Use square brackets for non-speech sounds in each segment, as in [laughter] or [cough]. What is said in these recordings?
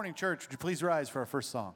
morning, church, would you please rise for our first song?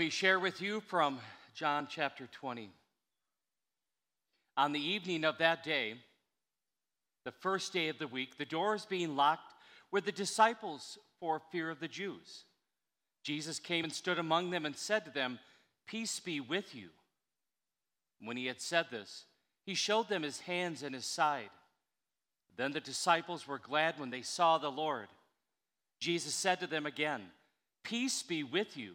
Me share with you from John chapter 20. On the evening of that day, the first day of the week, the doors being locked were the disciples for fear of the Jews. Jesus came and stood among them and said to them, Peace be with you. When he had said this, he showed them his hands and his side. Then the disciples were glad when they saw the Lord. Jesus said to them again, Peace be with you.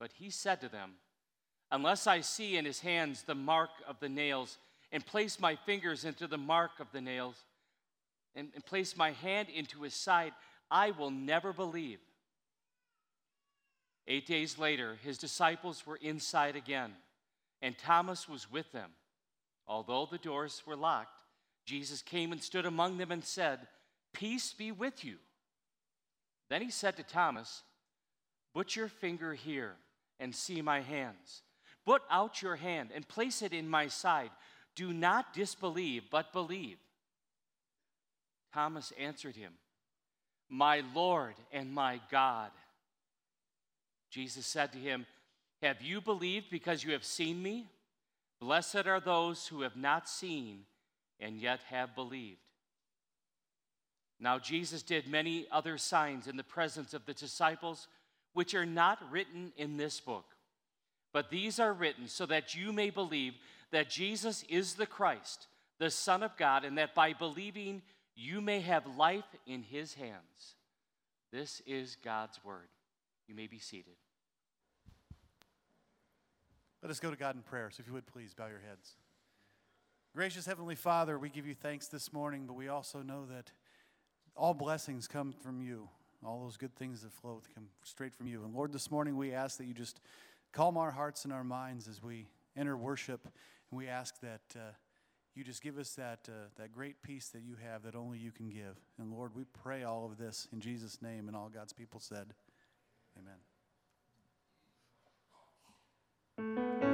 But he said to them, Unless I see in his hands the mark of the nails, and place my fingers into the mark of the nails, and, and place my hand into his side, I will never believe. Eight days later, his disciples were inside again, and Thomas was with them. Although the doors were locked, Jesus came and stood among them and said, Peace be with you. Then he said to Thomas, Put your finger here and see my hands. Put out your hand and place it in my side. Do not disbelieve, but believe. Thomas answered him, My Lord and my God. Jesus said to him, Have you believed because you have seen me? Blessed are those who have not seen and yet have believed. Now, Jesus did many other signs in the presence of the disciples, which are not written in this book. But these are written so that you may believe that Jesus is the Christ, the Son of God, and that by believing you may have life in his hands. This is God's word. You may be seated. Let us go to God in prayer. So if you would please bow your heads. Gracious Heavenly Father, we give you thanks this morning, but we also know that all blessings come from you. All those good things that flow come straight from you. And Lord, this morning we ask that you just calm our hearts and our minds as we enter worship. And we ask that uh, you just give us that, uh, that great peace that you have that only you can give. And Lord, we pray all of this in Jesus' name. And all God's people said, Amen.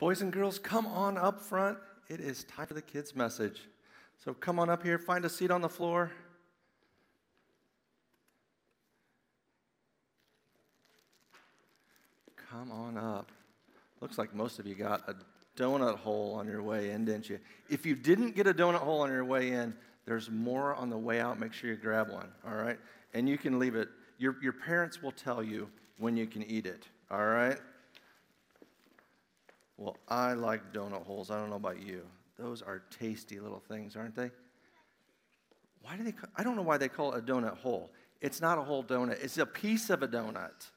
Boys and girls, come on up front. It is time for the kids' message. So come on up here, find a seat on the floor. Come on up. Looks like most of you got a donut hole on your way in, didn't you? If you didn't get a donut hole on your way in, there's more on the way out. Make sure you grab one, all right? And you can leave it. Your, your parents will tell you when you can eat it, all right? Well, I like donut holes. I don't know about you. Those are tasty little things, aren't they? Why do they? I don't know why they call it a donut hole. It's not a whole donut. It's a piece of a donut.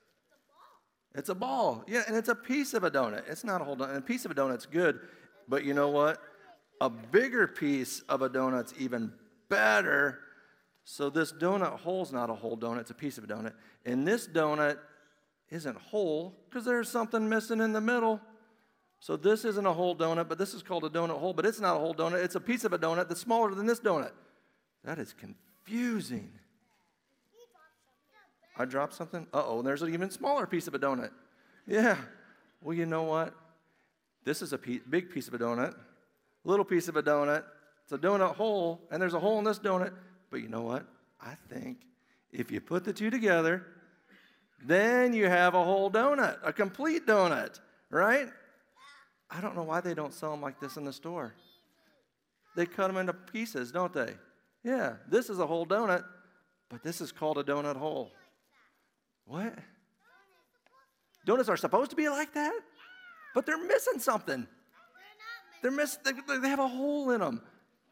It's a ball. Yeah, and it's a piece of a donut. It's not a whole donut. And a piece of a donut's good, but you know what? A bigger piece of a donut's even better. So this donut hole's not a whole donut, it's a piece of a donut. And this donut isn't whole because there's something missing in the middle. So this isn't a whole donut, but this is called a donut hole, but it's not a whole donut. It's a piece of a donut that's smaller than this donut. That is confusing. I dropped something? Uh oh, there's an even smaller piece of a donut. Yeah. Well, you know what? This is a pe- big piece of a donut, little piece of a donut. It's a donut hole, and there's a hole in this donut. But you know what? I think if you put the two together, then you have a whole donut, a complete donut, right? I don't know why they don't sell them like this in the store. They cut them into pieces, don't they? Yeah, this is a whole donut, but this is called a donut hole. What? Donuts are supposed to be like that, but they're missing something. They're miss, they, have a hole in them.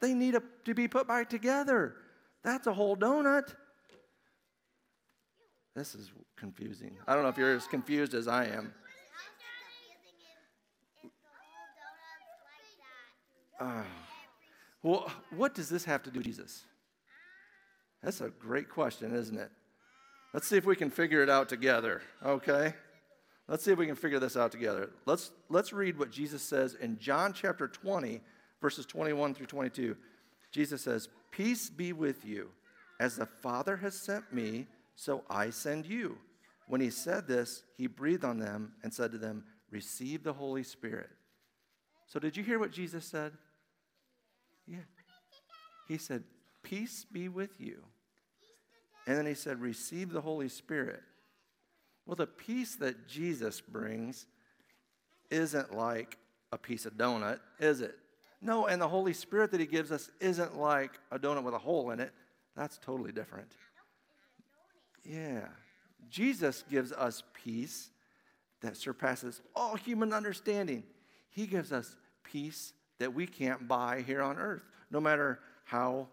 They need a, to be put back together. That's a whole donut. This is confusing. I don't know if you're as confused as I am. Ah. [sighs] well, what does this have to do with Jesus? That's a great question, isn't it? Let's see if we can figure it out together, okay? Let's see if we can figure this out together. Let's, let's read what Jesus says in John chapter 20, verses 21 through 22. Jesus says, Peace be with you. As the Father has sent me, so I send you. When he said this, he breathed on them and said to them, Receive the Holy Spirit. So, did you hear what Jesus said? Yeah. He said, Peace be with you. And then he said, Receive the Holy Spirit. Well, the peace that Jesus brings isn't like a piece of donut, is it? No, and the Holy Spirit that he gives us isn't like a donut with a hole in it. That's totally different. Yeah. Jesus gives us peace that surpasses all human understanding. He gives us peace that we can't buy here on earth. No matter how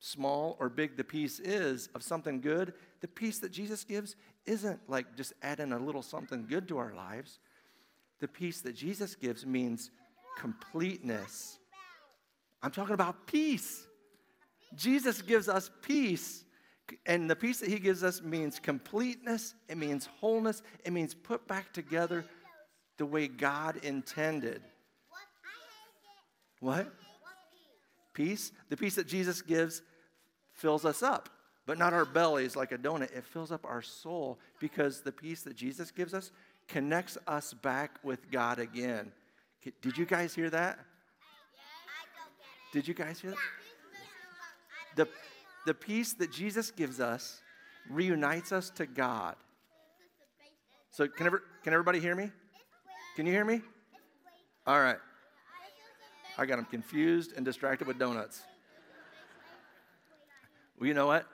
small or big the piece is of something good, the peace that Jesus gives isn't like just adding a little something good to our lives. The peace that Jesus gives means completeness. I'm talking about peace. Jesus gives us peace. And the peace that he gives us means completeness, it means wholeness, it means put back together the way God intended. What? Peace. The peace that Jesus gives fills us up, but not our bellies like a donut. It fills up our soul because the peace that Jesus gives us connects us back with God again. Did you guys hear that? Did you guys hear that? The, the peace that Jesus gives us reunites us to God. So, can, ever, can everybody hear me? Can you hear me? All right. I got them confused and distracted with donuts. Well, you know what?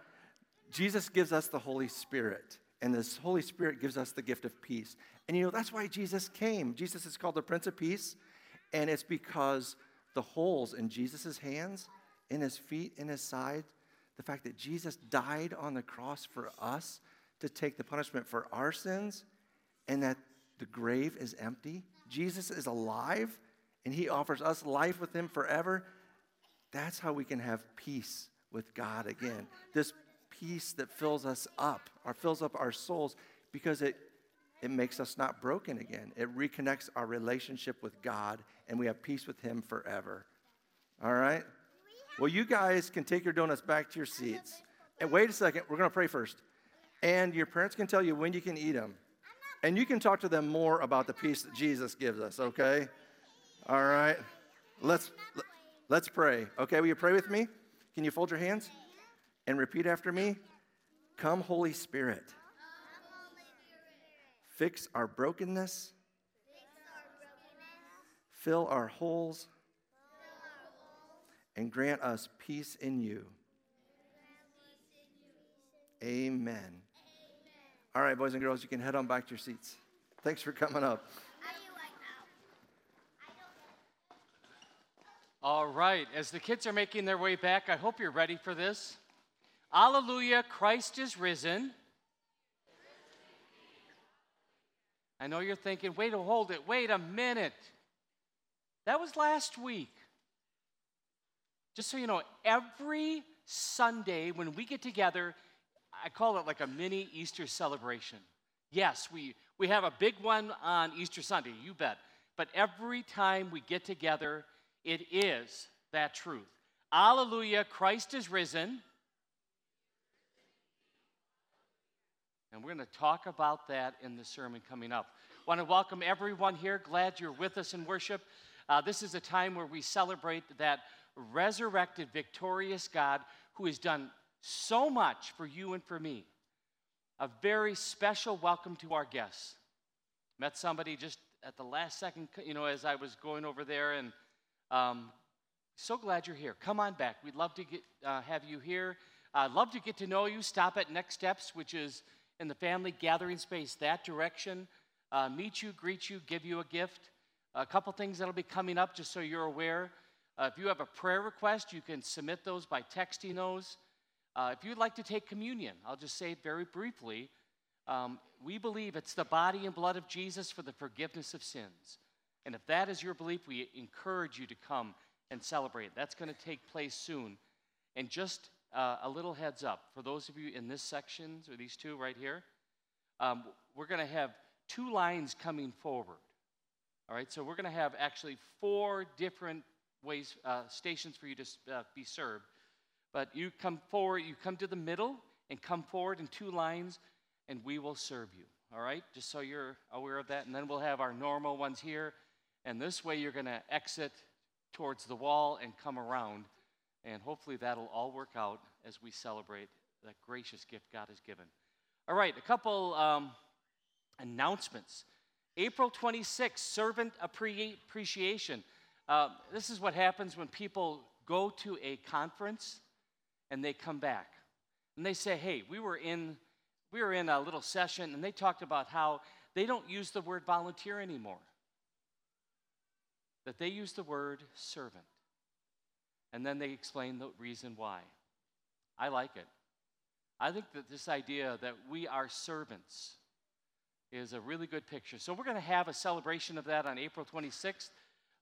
Jesus gives us the Holy Spirit, and this Holy Spirit gives us the gift of peace. And you know, that's why Jesus came. Jesus is called the Prince of Peace, and it's because the holes in Jesus' hands, in his feet, in his side, the the fact that Jesus died on the cross for us to take the punishment for our sins and that the grave is empty. Jesus is alive and he offers us life with him forever. That's how we can have peace with God again. This peace that fills us up or fills up our souls because it it makes us not broken again. It reconnects our relationship with God and we have peace with him forever. All right? Well, you guys can take your donuts back to your seats. And wait a second, we're going to pray first. And your parents can tell you when you can eat them. And you can talk to them more about the peace that Jesus gives us, okay? All right. Let's let's pray. Okay, will you pray with me? Can you fold your hands and repeat after me? Come Holy Spirit. Fix our brokenness. Fill our holes and grant us peace in you. Amen. All right, boys and girls, you can head on back to your seats. Thanks for coming up. All right, as the kids are making their way back, I hope you're ready for this. Alleluia, Christ is risen. I know you're thinking, wait, a hold it, wait a minute. That was last week. Just so you know, every Sunday when we get together, I call it like a mini Easter celebration. Yes, we, we have a big one on Easter Sunday, you bet. But every time we get together, it is that truth. Alleluia, Christ is risen. And we're going to talk about that in the sermon coming up. Want to welcome everyone here. Glad you're with us in worship. Uh, this is a time where we celebrate that resurrected, victorious God who has done so much for you and for me. A very special welcome to our guests. Met somebody just at the last second, you know, as I was going over there, and um, so glad you're here. Come on back. We'd love to get, uh, have you here. I'd love to get to know you. Stop at Next Steps, which is in the family gathering space, that direction. Uh, meet you, greet you, give you a gift. A couple things that'll be coming up just so you're aware. Uh, if you have a prayer request, you can submit those by texting those. Uh, if you'd like to take communion, I'll just say it very briefly. Um, we believe it's the body and blood of Jesus for the forgiveness of sins. And if that is your belief, we encourage you to come and celebrate. That's going to take place soon. And just uh, a little heads up for those of you in this section, or these two right here, um, we're going to have two lines coming forward. All right, so we're going to have actually four different ways, uh, stations for you to uh, be served. But you come forward, you come to the middle and come forward in two lines, and we will serve you. All right, just so you're aware of that. And then we'll have our normal ones here. And this way, you're going to exit towards the wall and come around. And hopefully, that'll all work out as we celebrate that gracious gift God has given. All right, a couple um, announcements. April 26th, Servant Appreciation. Uh, this is what happens when people go to a conference and they come back. And they say, hey, we were in, we were in a little session and they talked about how they don't use the word volunteer anymore, that they use the word servant. And then they explain the reason why. I like it. I think that this idea that we are servants is a really good picture. So we're going to have a celebration of that on April 26th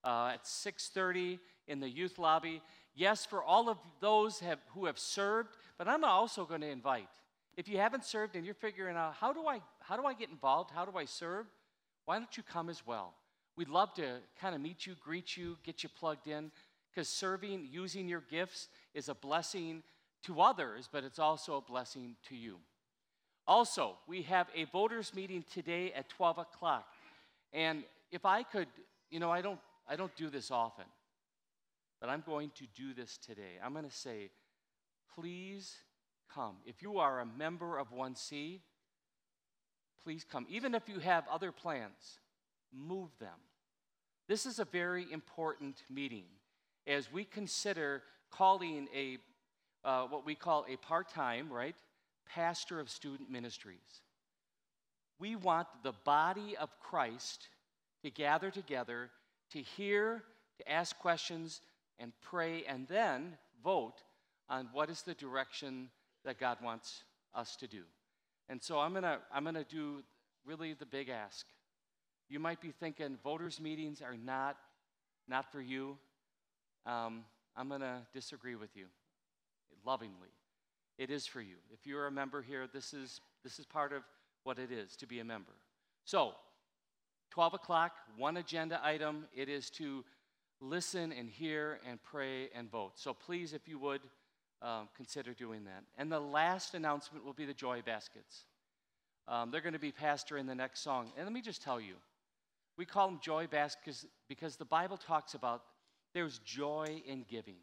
uh, at 6:30 in the youth lobby. Yes, for all of those have, who have served, but I'm also going to invite. If you haven't served and you're figuring out how do I how do I get involved? How do I serve? Why don't you come as well? We'd love to kind of meet you, greet you, get you plugged in because serving, using your gifts is a blessing to others, but it's also a blessing to you. Also, we have a voters meeting today at 12 o'clock. And if I could, you know, I don't, I don't do this often, but I'm going to do this today. I'm going to say, please come. If you are a member of 1C, please come. Even if you have other plans, move them. This is a very important meeting as we consider calling a uh, what we call a part-time, right, pastor of student ministries. We want the body of Christ to gather together to hear, to ask questions, and pray, and then vote on what is the direction that God wants us to do. And so I'm to I'm to do really the big ask. You might be thinking voters meetings are not not for you. Um, I'm going to disagree with you lovingly. It is for you. If you're a member here, this is this is part of what it is to be a member. So, 12 o'clock, one agenda item. It is to listen and hear and pray and vote. So please, if you would, um, consider doing that. And the last announcement will be the joy baskets. Um, they're going to be passed during the next song. And let me just tell you, we call them joy baskets because the Bible talks about there's joy in giving.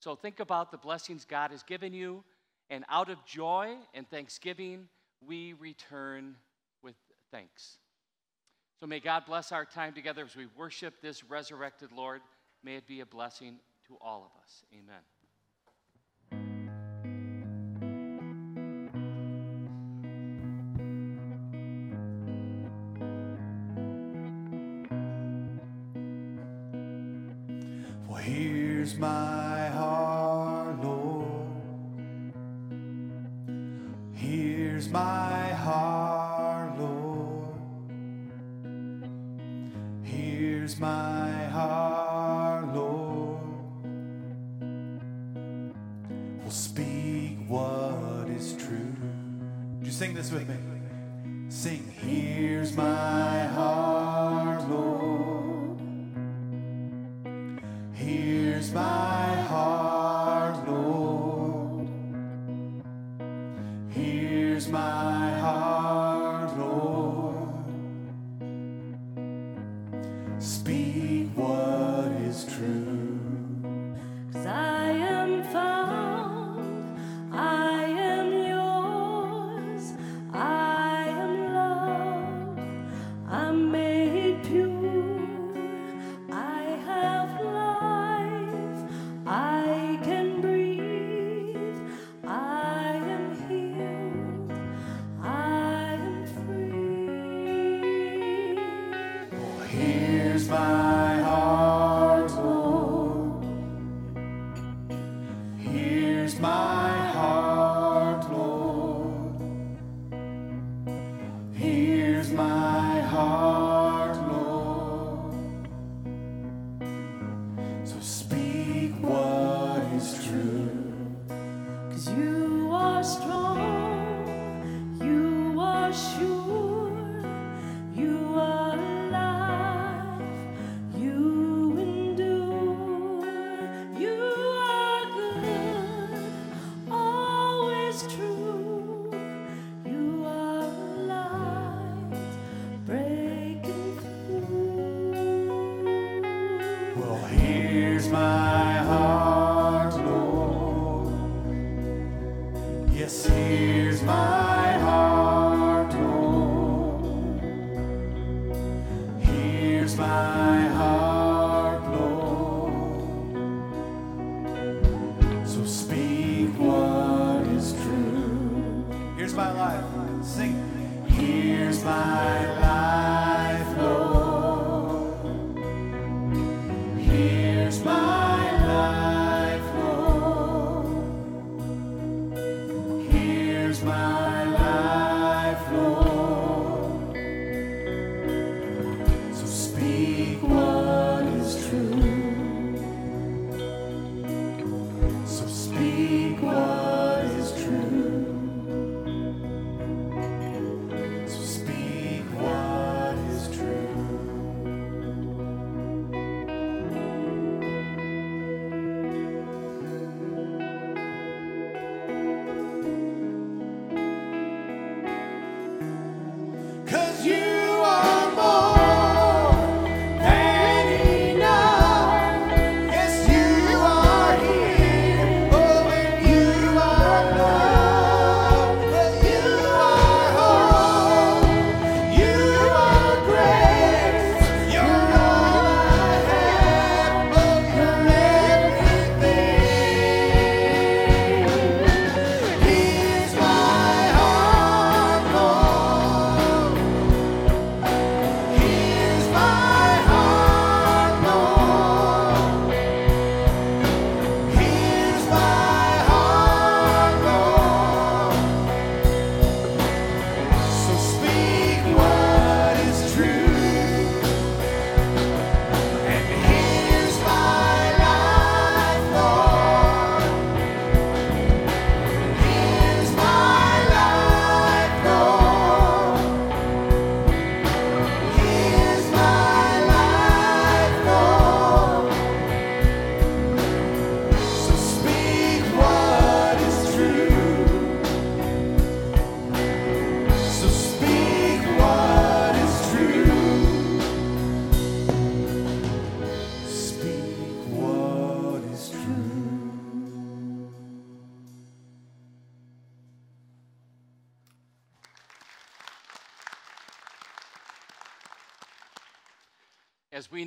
So think about the blessings God has given you, and out of joy and thanksgiving, we return with thanks. So may God bless our time together as we worship this resurrected Lord. May it be a blessing to all of us. Amen. Here's my heart, Lord. Here's my heart, Lord. Here's my heart, Lord. Well, speak what is true. Do you sing this with me? Sing, here's my heart, my heart,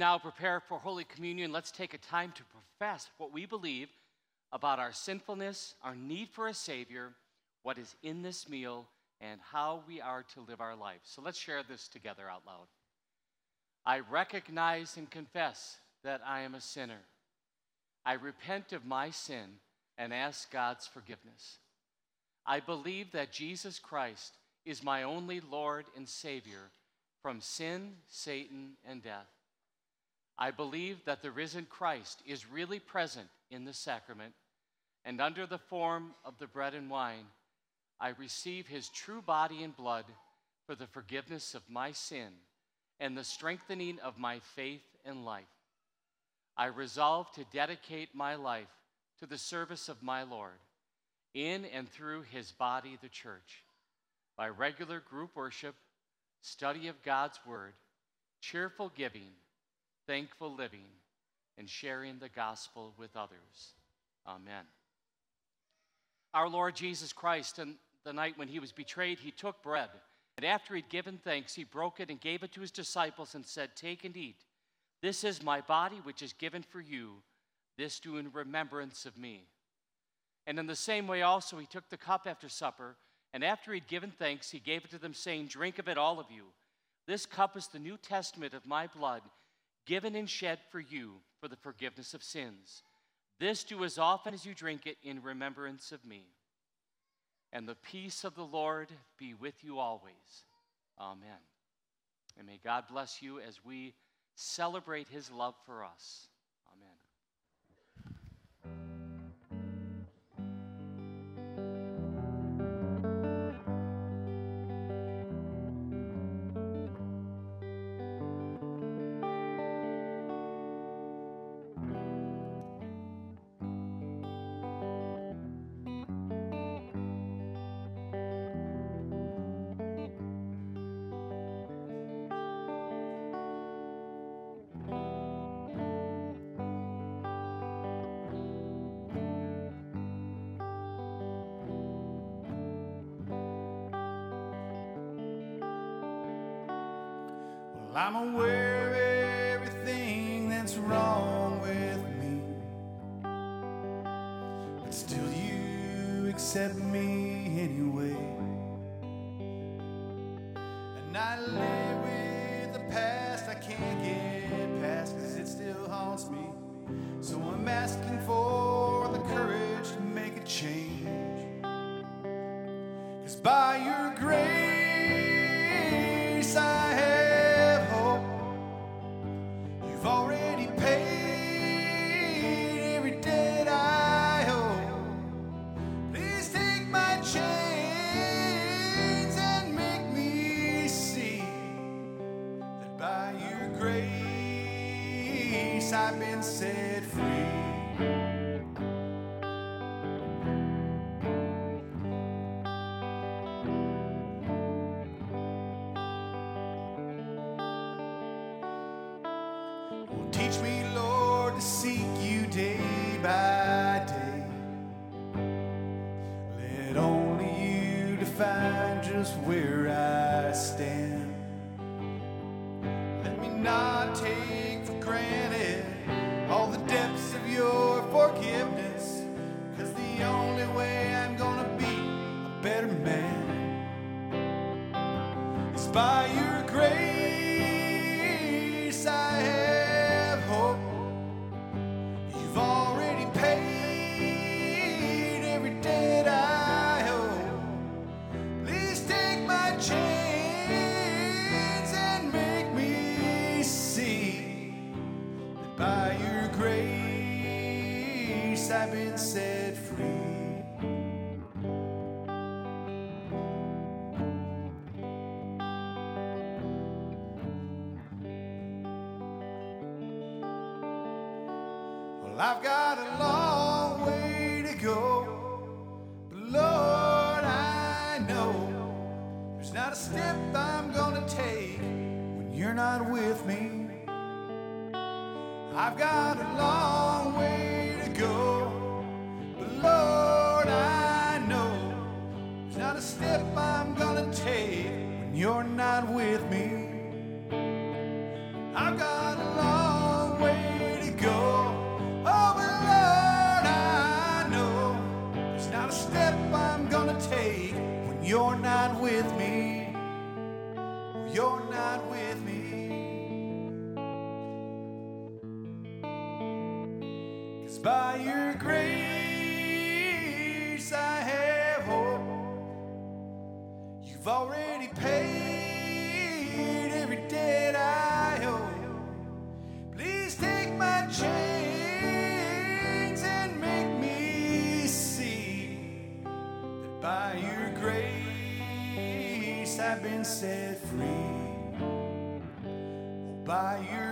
now prepare for Holy Communion, let's take a time to profess what we believe about our sinfulness, our need for a Savior, what is in this meal, and how we are to live our life. So let's share this together out loud. I recognize and confess that I am a sinner. I repent of my sin and ask God's forgiveness. I believe that Jesus Christ is my only Lord and Savior from sin, Satan, and death. I believe that the risen Christ is really present in the sacrament, and under the form of the bread and wine, I receive his true body and blood for the forgiveness of my sin and the strengthening of my faith and life. I resolve to dedicate my life to the service of my Lord in and through his body, the church, by regular group worship, study of God's word, cheerful giving, thankful living, and sharing the gospel with others. Amen. Our Lord Jesus Christ, in the night when he was betrayed, he took bread. And after he'd given thanks, he broke it and gave it to his disciples and said, Take and eat. This is my body, which is given for you. This do in remembrance of me. And in the same way, also, he took the cup after supper, and after he'd given thanks, he gave it to them, saying, Drink of it, all of you. This cup is the New Testament of my blood, given and shed for you for the forgiveness of sins. This do as often as you drink it in remembrance of me. And the peace of the Lord be with you always. Amen. And may God bless you as we celebrate his love for us. Still you accept me anyway. And I live with the past I can't get past, cause it still haunts me. So I'm asking for the courage to make a change. Cause by your grace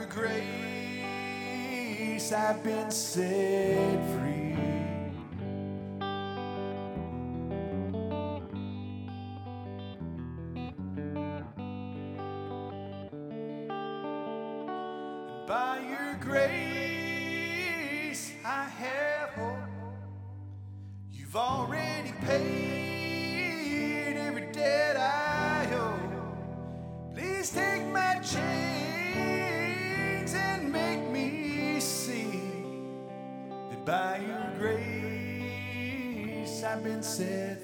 grace I've been set free. Grace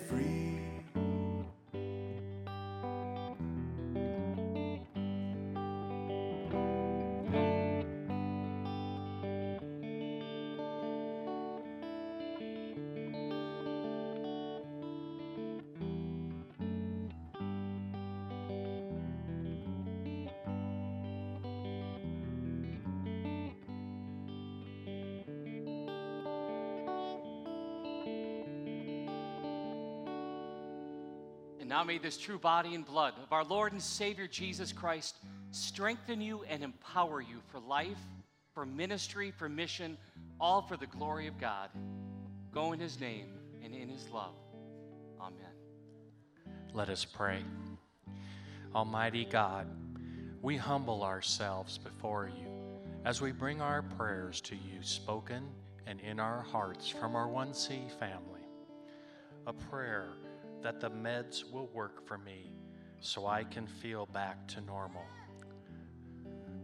now may this true body and blood of our Lord and Savior Jesus Christ strengthen you and empower you for life, for ministry, for mission, all for the glory of God. Go in his name and in his love. Amen. Let us pray. Almighty God, we humble ourselves before you as we bring our prayers to you, spoken and in our hearts from our 1C family. A prayer that the meds will work for me so I can feel back to normal.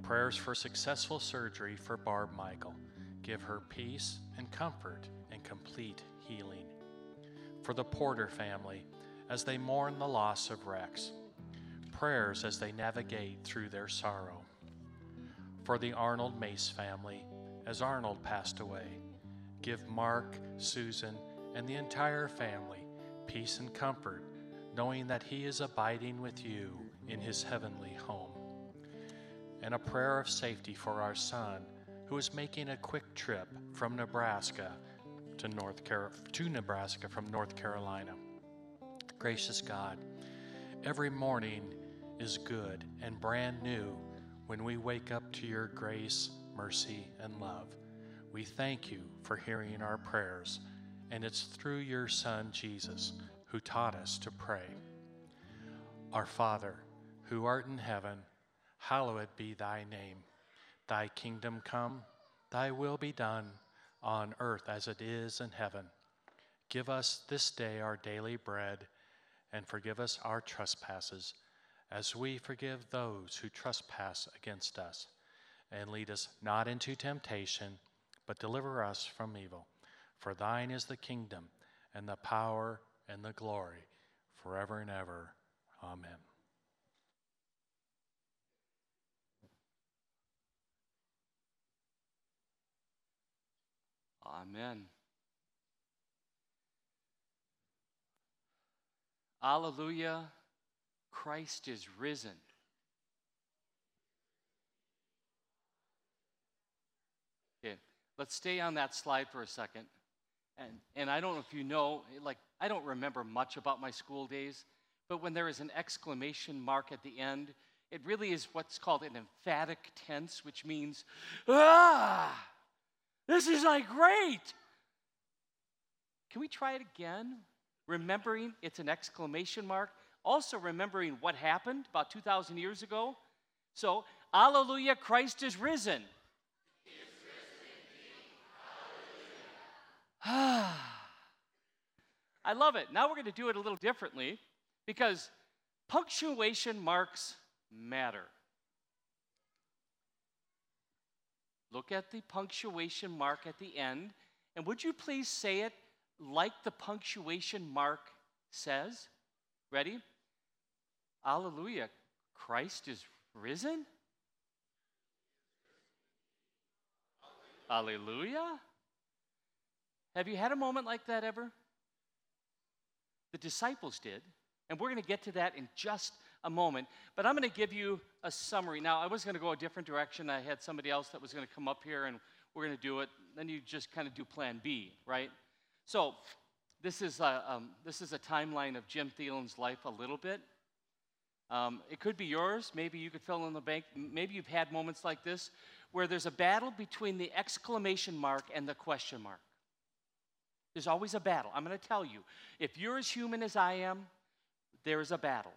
Prayers for successful surgery for Barb Michael. Give her peace and comfort and complete healing. For the Porter family as they mourn the loss of Rex. Prayers as they navigate through their sorrow. For the Arnold Mace family as Arnold passed away. Give Mark, Susan, and the entire family peace and comfort, knowing that he is abiding with you in his heavenly home. And a prayer of safety for our son, who is making a quick trip from Nebraska to North Car- to Nebraska from North Carolina. Gracious God, every morning is good and brand new when we wake up to your grace, mercy, and love. We thank you for hearing our prayers, and it's through your Son, Jesus, who taught us to pray. Our Father, who art in heaven, hallowed be thy name. Thy kingdom come, thy will be done, on earth as it is in heaven. Give us this day our daily bread, and forgive us our trespasses, as we forgive those who trespass against us. And lead us not into temptation, but deliver us from evil. For thine is the kingdom, and the power, and the glory, forever and ever. Amen. Amen. Alleluia, Christ is risen. Okay, let's stay on that slide for a second. And, and I don't know if you know, like, I don't remember much about my school days, but when there is an exclamation mark at the end, it really is what's called an emphatic tense, which means, ah, this is like great. Can we try it again? Remembering it's an exclamation mark, also remembering what happened about 2,000 years ago. So, Alleluia, Christ is risen. [sighs] I love it. Now we're going to do it a little differently because punctuation marks matter. Look at the punctuation mark at the end, and would you please say it like the punctuation mark says? Ready? Alleluia. Christ is risen? Hallelujah. Have you had a moment like that ever? The disciples did. And we're going to get to that in just a moment. But I'm going to give you a summary. Now, I was going to go a different direction. I had somebody else that was going to come up here and we're going to do it. Then you just kind of do plan B, right? So, this is a, um, this is a timeline of Jim Thielen's life a little bit. Um, it could be yours. Maybe you could fill in the bank. Maybe you've had moments like this where there's a battle between the exclamation mark and the question mark. There's always a battle. I'm going to tell you. If you're as human as I am, there is a battle.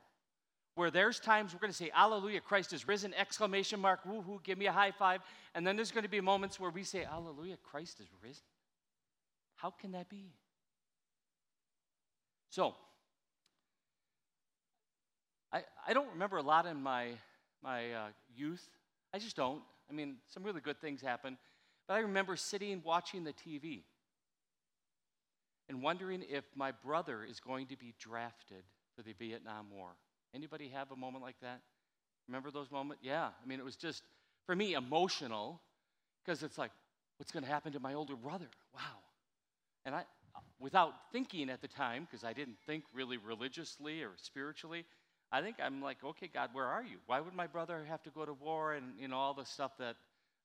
Where there's times we're going to say, Hallelujah, Christ is risen, exclamation mark, woohoo, give me a high five. And then there's going to be moments where we say, Hallelujah, Christ is risen. How can that be? So, I, I don't remember a lot in my, my uh, youth. I just don't. I mean, some really good things happen. But I remember sitting watching the TV and wondering if my brother is going to be drafted for the Vietnam War. Anybody have a moment like that? Remember those moments? Yeah. I mean, it was just, for me, emotional because it's like, what's going to happen to my older brother? Wow. And I, without thinking at the time, because I didn't think really religiously or spiritually, I think I'm like, okay, God, where are you? Why would my brother have to go to war and, you know, all the stuff that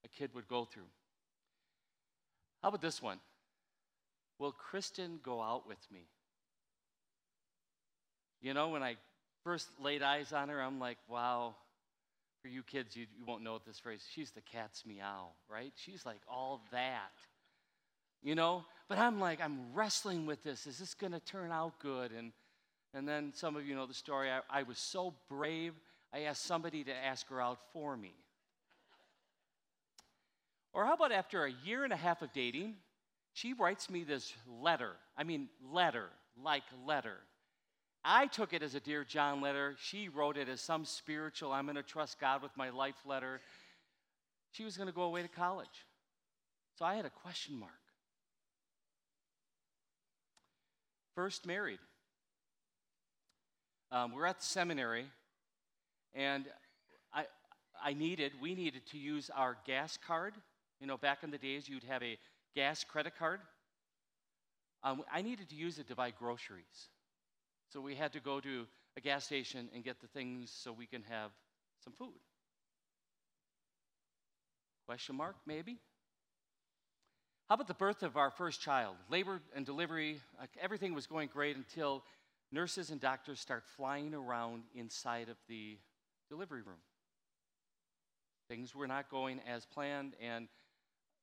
a kid would go through? How about this one? Will Kristen go out with me? You know, when I first laid eyes on her, I'm like, wow. For you kids, you, you won't know what this phrase. She's the cat's meow, right? She's like all that. You know? But I'm like, I'm wrestling with this. Is this going to turn out good? And, and then some of you know the story. I, I was so brave, I asked somebody to ask her out for me. Or how about after a year and a half of dating, she writes me this letter. I mean, letter, like letter. I took it as a Dear John letter. She wrote it as some spiritual, I'm going to trust God with my life letter. She was going to go away to college. So I had a question mark. First married. Um, we're at the seminary, and I, I needed, we needed to use our gas card. You know, back in the days, you'd have a gas credit card. Um, I needed to use it to buy groceries. So we had to go to a gas station and get the things so we can have some food. Question mark, maybe? How about the birth of our first child? Labor and delivery, like everything was going great until nurses and doctors start flying around inside of the delivery room. Things were not going as planned, and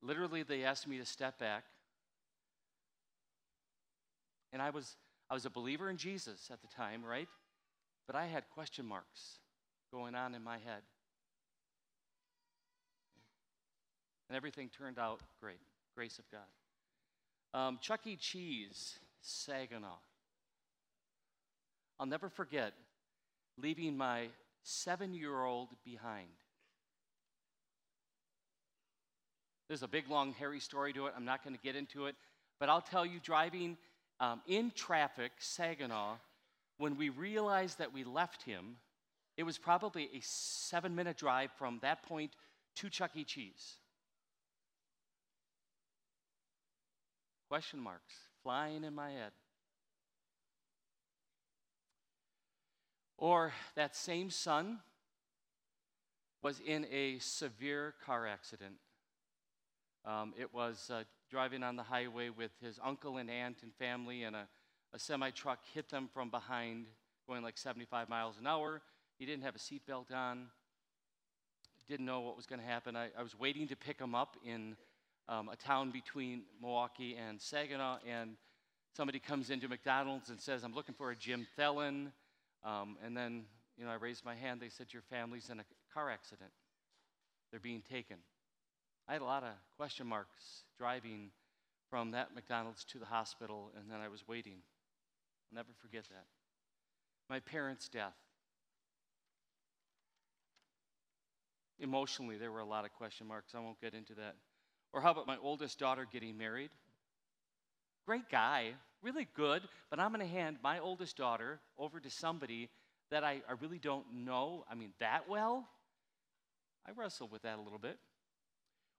literally they asked me to step back. And I was I was a believer in Jesus at the time, right? But I had question marks going on in my head. And everything turned out great. Grace of God. Um, Chuck E. Cheese, Saginaw. I'll never forget leaving my seven year old behind. There's a big, long, hairy story to it. I'm not going to get into it. But I'll tell you, driving um, in traffic, Saginaw, when we realized that we left him, it was probably a seven minute drive from that point to Chuck E. Cheese. Question marks flying in my head. Or that same son was in a severe car accident. Um, it was uh, driving on the highway with his uncle and aunt and family, and a, a semi truck hit them from behind, going like 75 miles an hour. He didn't have a seatbelt on, didn't know what was going to happen. I, I, was waiting to pick him up in um, a town between Milwaukee and Saginaw, and somebody comes into McDonald's and says, I'm looking for a Jim Thelen. Um, and then, you know, I raised my hand. They said, Your family's in a car accident. They're being taken. I had a lot of question marks driving from that McDonald's to the hospital, and then I was waiting. I'll never forget that. My parents' death. Emotionally, there were a lot of question marks. I won't get into that. Or how about my oldest daughter getting married? Great guy, really good, but I'm going to hand my oldest daughter over to somebody that I, I really don't know, I mean, that well, I wrestle with that a little bit.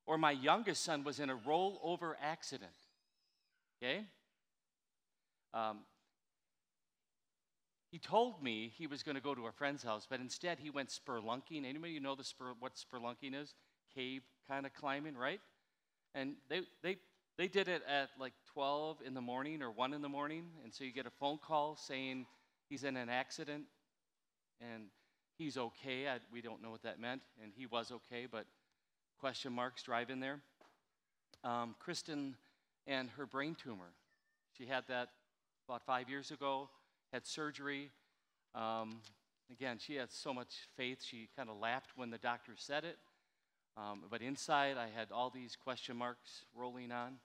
Or my youngest son was in a rollover accident. Okay? Um, he told me he was going to go to a friend's house, but instead he went spelunking. Anybody know the spur, what spelunking is? Cave kind of climbing, right? And they, they, they did it at like 12 in the morning or 1 in the morning. And so you get a phone call saying he's in an accident and he's okay. I, we don't know what that meant. And he was okay, but question marks drive in there. Um, Kristen and her brain tumor. She had that about five years ago, had surgery. Um, again, she had so much faith, she kind of laughed when the doctor said it. Um, but inside, I had all these question marks rolling on.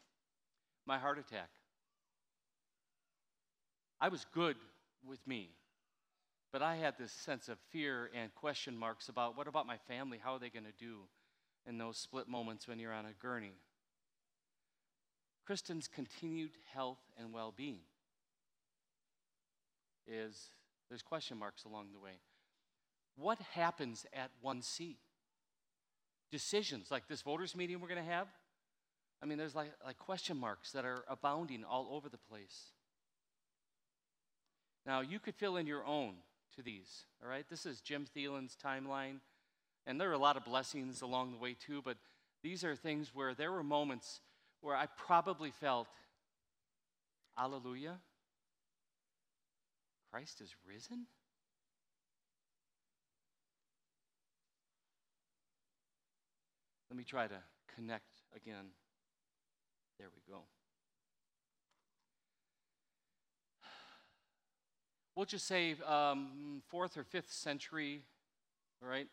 My heart attack. I was good with me, but I had this sense of fear and question marks about what about my family? How are they going to do in those split moments when you're on a gurney? Kristen's continued health and well being is there's question marks along the way. What happens at 1C? Decisions like this voters meeting we're going to have. I mean, there's like, like question marks that are abounding all over the place. Now, you could fill in your own to these, all right? This is Jim Thielen's timeline, and there are a lot of blessings along the way, too, but these are things where there were moments where I probably felt, Hallelujah, Christ is risen? Let me try to connect again. There we go. We'll just say um, fourth or fifth century, all right?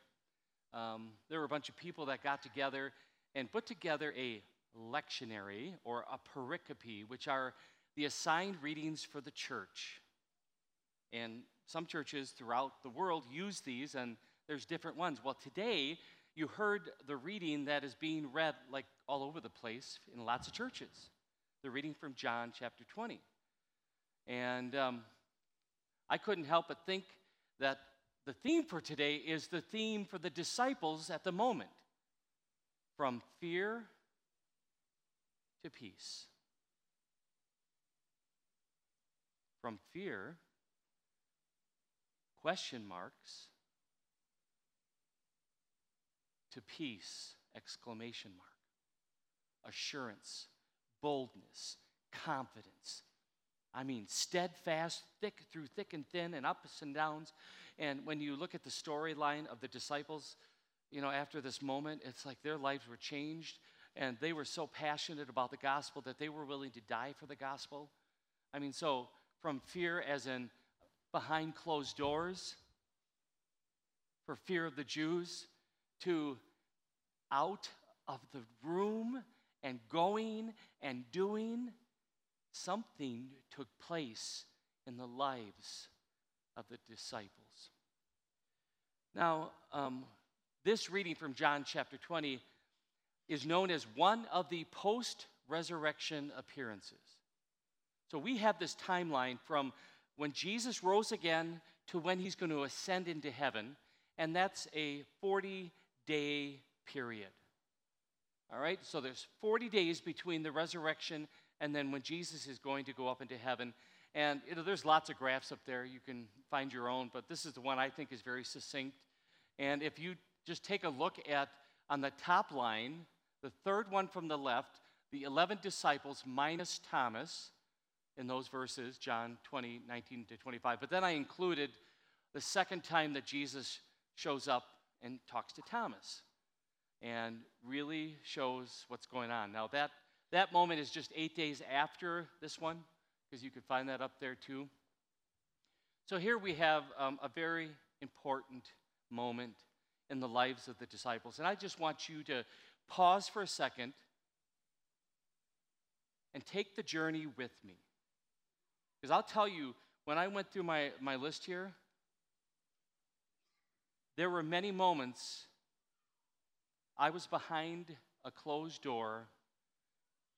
Um, there were a bunch of people that got together and put together a lectionary or a pericope, which are the assigned readings for the church. And some churches throughout the world use these, and there's different ones. Well, today, you heard the reading that is being read like all over the place in lots of churches. The reading from John chapter 20. And um, I couldn't help but think that the theme for today is the theme for the disciples at the moment from fear to peace. From fear, question marks, to peace, exclamation mark. Assurance, boldness, confidence. I mean, steadfast, thick through thick and thin, and ups and downs. And when you look at the storyline of the disciples, you know, after this moment, it's like their lives were changed, and they were so passionate about the gospel that they were willing to die for the gospel. I mean, so from fear, as in behind closed doors, for fear of the Jews, to out of the room and going and doing, something took place in the lives of the disciples. Now, um, this reading from John chapter 20 is known as one of the post resurrection appearances. So we have this timeline from when Jesus rose again to when he's going to ascend into heaven, and that's a 40 day period. All right, so there's 40 days between the resurrection and then when Jesus is going to go up into heaven. And you know, there's lots of graphs up there. You can find your own, but this is the one I think is very succinct. And if you just take a look at on the top line, the third one from the left, the 11 disciples minus Thomas in those verses, John 20, 19 to 25. But then I included the second time that Jesus shows up and talks to Thomas and really shows what's going on. Now, that, that moment is just eight days after this one, because you can find that up there too. So, here we have um, a very important moment in the lives of the disciples. And I just want you to pause for a second and take the journey with me. Because I'll tell you, when I went through my, my list here, there were many moments I was behind a closed door,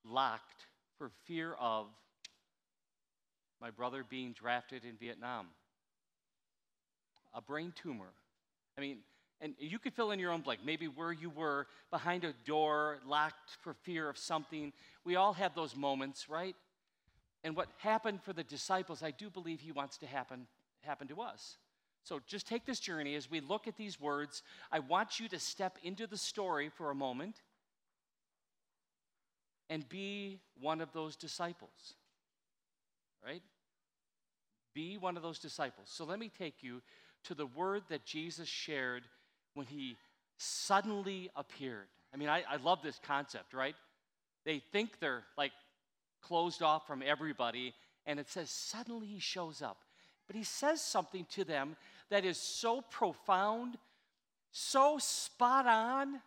locked for fear of my brother being drafted in Vietnam. a brain tumor. I mean, and you could fill in your own blank, maybe where you were behind a door, locked for fear of something. We all have those moments, right? And what happened for the disciples, I do believe he wants to happen happen to us. So just take this journey as we look at these words. I want you to step into the story for a moment and be one of those disciples. Right? Be one of those disciples. So let me take you to the word that Jesus shared when he suddenly appeared. I mean, I, I love this concept, right? They think they're like closed off from everybody, and it says suddenly he shows up. But he says something to them that is so profound, so spot on.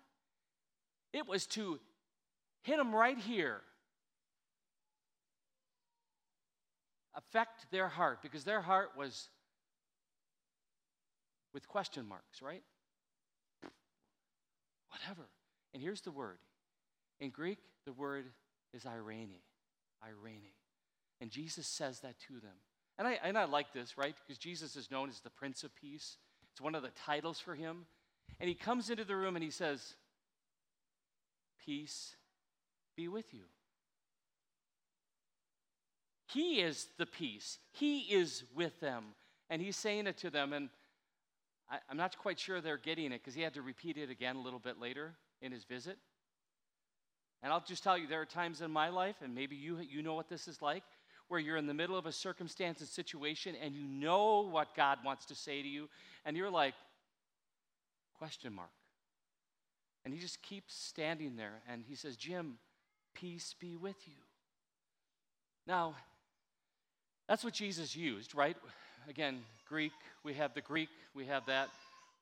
It was to hit them right here, affect their heart, because their heart was with question marks, right? Whatever. And here's the word. In Greek, the word is irene. Irene. And Jesus says that to them. And I, and I like this, right? Because Jesus is known as the Prince of Peace. It's one of the titles for him. And he comes into the room and he says, Peace be with you. He is the peace, He is with them. And He's saying it to them. And I, I'm not quite sure they're getting it because He had to repeat it again a little bit later in His visit. And I'll just tell you, there are times in my life, and maybe you, you know what this is like, where you're in the middle of a circumstance and situation and you know what God wants to say to you, and you're like, question mark. And he just keeps standing there and he says, Jim, peace be with you. Now, that's what Jesus used, right? Again, Greek, we have the Greek, we have that.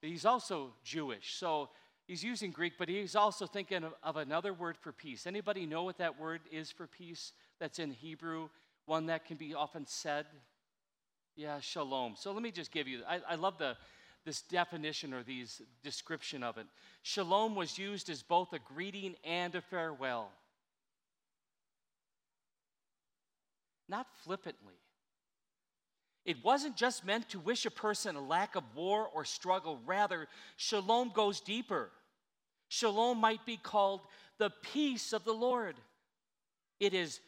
He's also Jewish. So he's using Greek, but he's also thinking of, of another word for peace. Anybody know what that word is for peace that's in Hebrew? One that can be often said? Yeah, shalom. So let me just give you, I, I love the, this definition or these description of it. Shalom was used as both a greeting and a farewell. Not flippantly. It wasn't just meant to wish a person a lack of war or struggle. Rather, shalom goes deeper. Shalom might be called the peace of the Lord. It is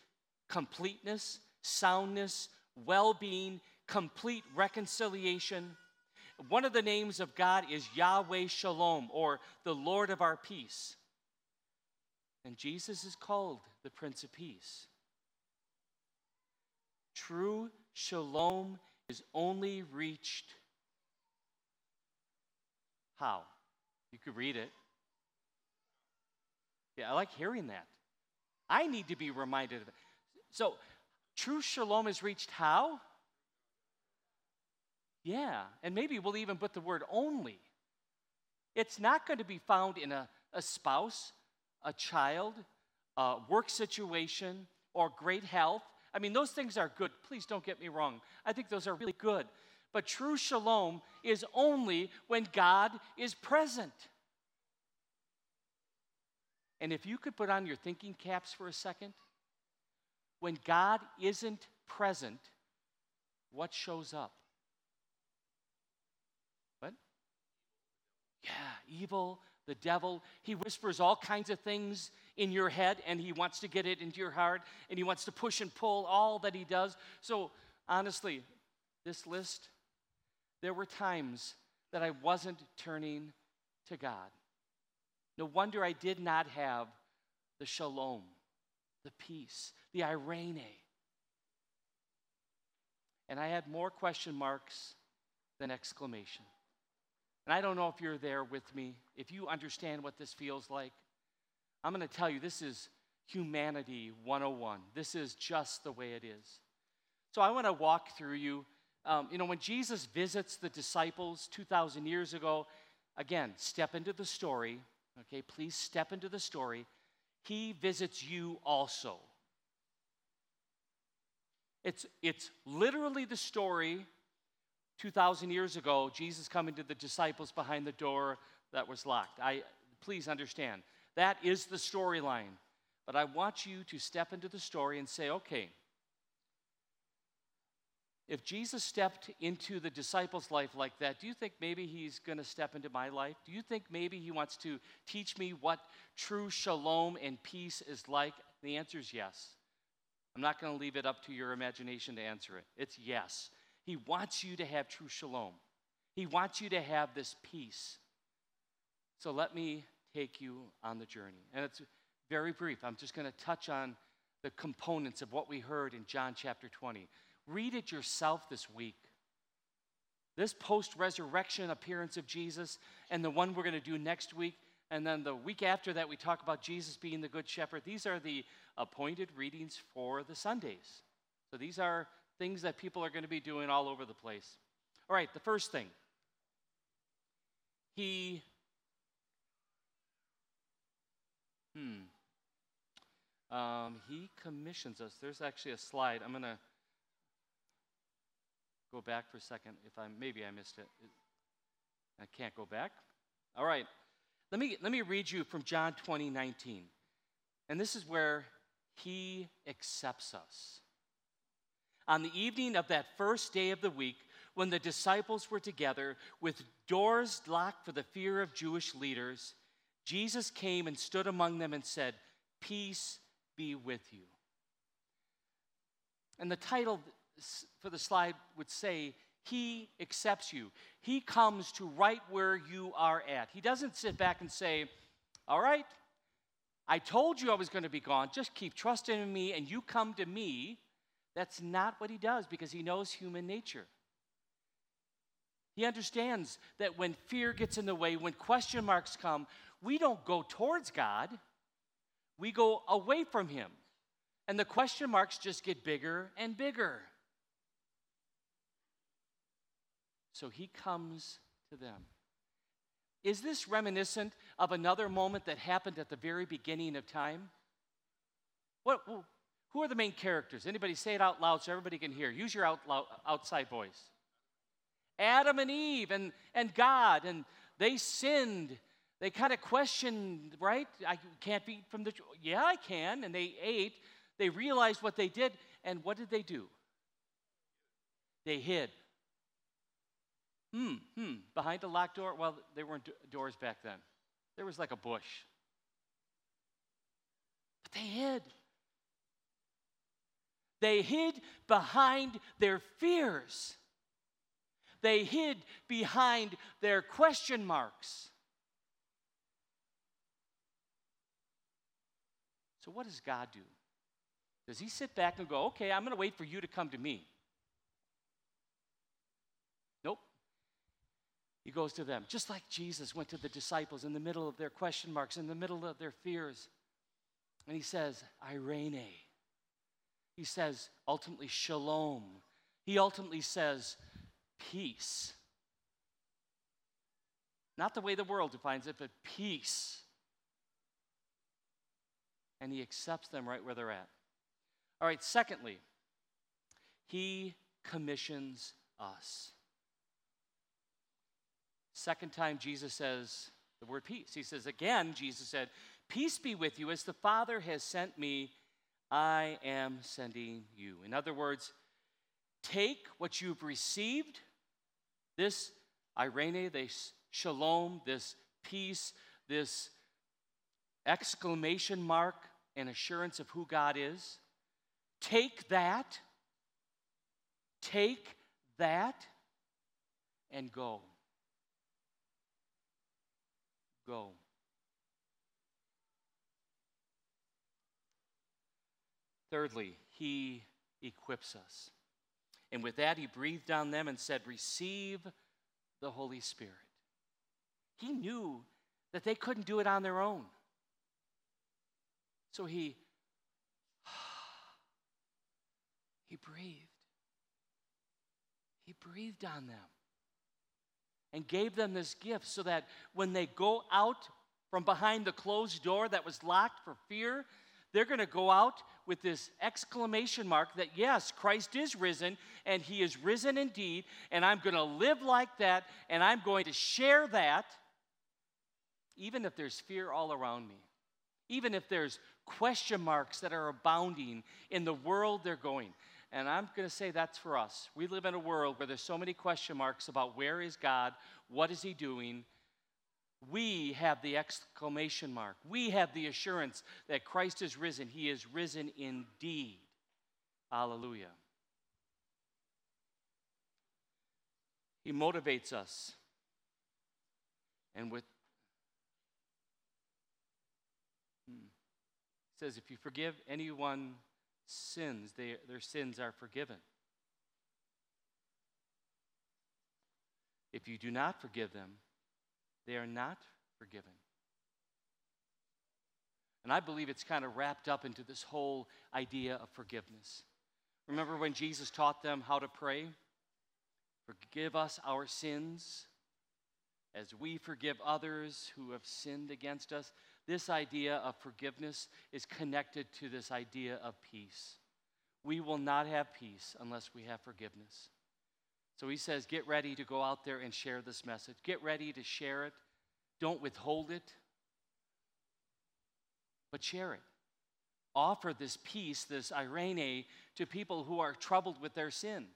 completeness, soundness, well being, complete reconciliation. One of the names of God is Yahweh Shalom, or the Lord of our peace. And Jesus is called the Prince of Peace. True shalom is only reached how? You could read it. Yeah, I like hearing that. I need to be reminded of it. So, true shalom is reached how? Yeah, and maybe we'll even put the word only. It's not going to be found in a, a spouse, a child, a work situation, or great health. I mean, those things are good. Please don't get me wrong. I think those are really good. But true shalom is only when God is present. And if you could put on your thinking caps for a second, when God isn't present, what shows up? What? Yeah, evil, the devil. He whispers all kinds of things in your head and he wants to get it into your heart and he wants to push and pull all that he does. So, honestly, this list, there were times that I wasn't turning to God. No wonder I did not have the shalom, the peace, the irene. And I had more question marks than exclamation. And I don't know if you're there with me, if you understand what this feels like. I'm going to tell you this is humanity 101. This is just the way it is. So I want to walk through you. Um, you know, when Jesus visits the disciples 2,000 years ago, again, step into the story. Okay, please step into the story. He visits you also. It's, it's literally the story 2,000 years ago, Jesus coming to the disciples behind the door that was locked. I, please understand, that is the storyline. But I want you to step into the story and say, okay, If Jesus stepped into the disciples' life like that, do you think maybe he's going to step into my life? Do you think maybe he wants to teach me what true shalom and peace is like? The answer is yes. I'm not going to leave it up to your imagination to answer it. It's yes. He wants you to have true shalom, he wants you to have this peace. So let me take you on the journey. And it's very brief. I'm just going to touch on the components of what we heard in John chapter 20. Read it yourself this week. This post resurrection appearance of Jesus and the one we're going to do next week, and then the week after that, we talk about Jesus being the Good Shepherd. These are the appointed readings for the Sundays. So these are things that people are going to be doing all over the place. All right, the first thing. He, hmm, um, he commissions us. There's actually a slide. I'm going to go back for a second. If I maybe I missed it. I can't go back. All right. Let me let me read you from John 20, 19. And this is where he accepts us. On the evening of that first day of the week, when the disciples were together with doors locked for the fear of Jewish leaders, Jesus came and stood among them and said, Peace be with you. And the title for the slide would say, He accepts you. He comes to right where you are at. He doesn't sit back and say, All right, I told you I was going to be gone. Just keep trusting in me and you come to me. That's not what he does because he knows human nature. He understands that when fear gets in the way, when question marks come, we don't go towards God, we go away from him. And the question marks just get bigger and bigger. So he comes to them. Is this reminiscent of another moment that happened at the very beginning of time? What, who are the main characters? Anybody say it out loud so everybody can hear. Use your out loud, outside voice. Adam and Eve and, and God, and they sinned. They kind of questioned, right? I can't be from the. Yeah, I can. And they ate. They realized what they did. And what did they do? They hid. Hmm, hmm. Behind a locked door? Well, there weren't do- doors back then. There was like a bush. But they hid. They hid behind their fears. They hid behind their question marks. So, what does God do? Does He sit back and go, okay, I'm going to wait for you to come to me? Nope. He goes to them, just like Jesus went to the disciples in the middle of their question marks, in the middle of their fears. And He says, Eirene. He says, ultimately, shalom. He ultimately says, peace. Not the way the world defines it, but peace. And he accepts them right where they're at. All right, secondly, he commissions us. Second time Jesus says the word peace. He says, again, Jesus said, Peace be with you. As the Father has sent me, I am sending you. In other words, take what you've received, this eirene, this shalom, this peace, this exclamation mark and assurance of who God is. Take that, take that, and go. Go. Thirdly, he equips us. And with that, he breathed on them and said, Receive the Holy Spirit. He knew that they couldn't do it on their own. So he, [sighs] he breathed. He breathed on them and gave them this gift so that when they go out from behind the closed door that was locked for fear, they're going to go out with this exclamation mark that yes, Christ is risen and he is risen indeed, and I'm going to live like that and I'm going to share that even if there's fear all around me. Even if there's question marks that are abounding in the world they're going. And I'm going to say that's for us. We live in a world where there's so many question marks about where is God, what is He doing. We have the exclamation mark. We have the assurance that Christ is risen. He is risen indeed. Hallelujah. He motivates us. And with Hmm. says if you forgive anyone sins, they, their sins are forgiven. If you do not forgive them, they are not forgiven. And I believe it's kind of wrapped up into this whole idea of forgiveness. Remember when Jesus taught them how to pray? Forgive us our sins as we forgive others who have sinned against us. This idea of forgiveness is connected to this idea of peace. We will not have peace unless we have forgiveness. So he says, get ready to go out there and share this message. Get ready to share it. Don't withhold it, but share it. Offer this peace, this eirene, to people who are troubled with their sin.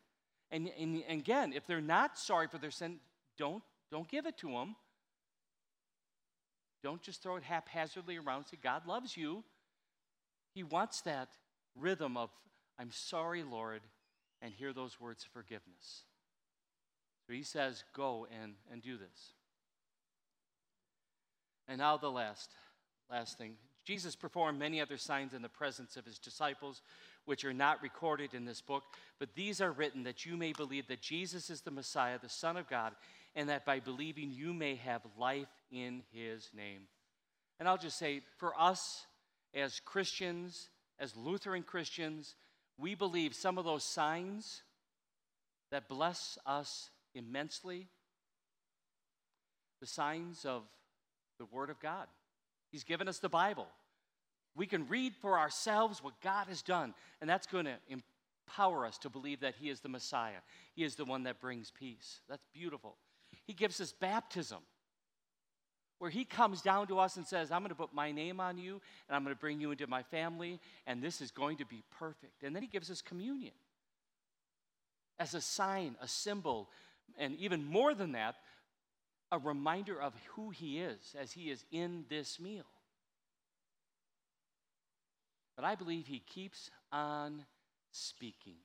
And, and, again, if they're not sorry for their sin, don't, don't give it to them. Don't just throw it haphazardly around say, God loves you. He wants that rhythm of, I'm sorry, Lord, and hear those words of forgiveness. So he says, Go and, and do this. And now the last, last thing. Jesus performed many other signs in the presence of his disciples, which are not recorded in this book, but these are written that you may believe that Jesus is the Messiah, the Son of God, and that by believing you may have life in his name. And I'll just say, for us as Christians, as Lutheran Christians, we believe some of those signs that bless us immensely, the signs of the Word of God. He's given us the Bible. We can read for ourselves what God has done, and that's going to empower us to believe that He is the Messiah. He is the one that brings peace. That's beautiful. He gives us baptism, where He comes down to us and says, I'm going to put my name on you, and I'm going to bring you into my family, and this is going to be perfect. And then He gives us communion as a sign, a symbol, and even more than that, a reminder of who He is as He is in this meal. But I believe He keeps on speaking.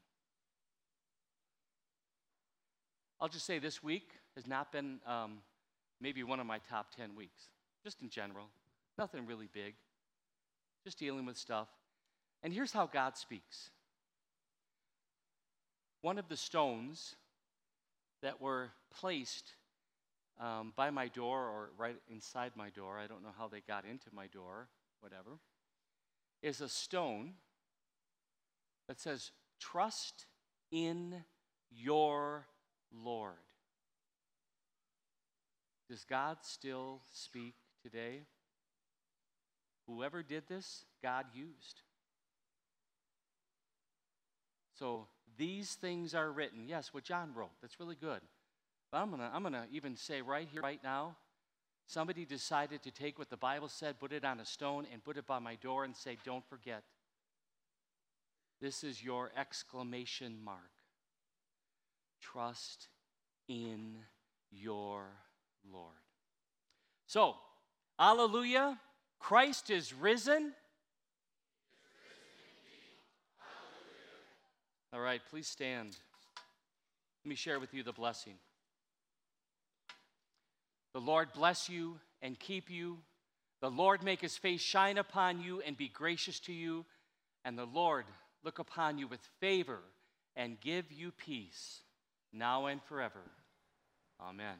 I'll just say this week has not been um, maybe one of my top 10 weeks, just in general. Nothing really big, just dealing with stuff. And here's how God speaks one of the stones that were placed um, by my door or right inside my door, I don't know how they got into my door, whatever, is a stone that says, Trust in your Lord. Does God still speak today? Whoever did this, God used. So these things are written. Yes, what John wrote, that's really good. But I'm gonna, I'm gonna even say right here, right now, somebody decided to take what the Bible said, put it on a stone, and put it by my door and say, Don't forget. This is your exclamation mark. Trust in your Lord. So, hallelujah. Christ is risen. All right, please stand. Let me share with you the blessing. The Lord bless you and keep you. The Lord make his face shine upon you and be gracious to you. And the Lord look upon you with favor and give you peace now and forever. Amen.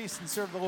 Peace and serve the Lord.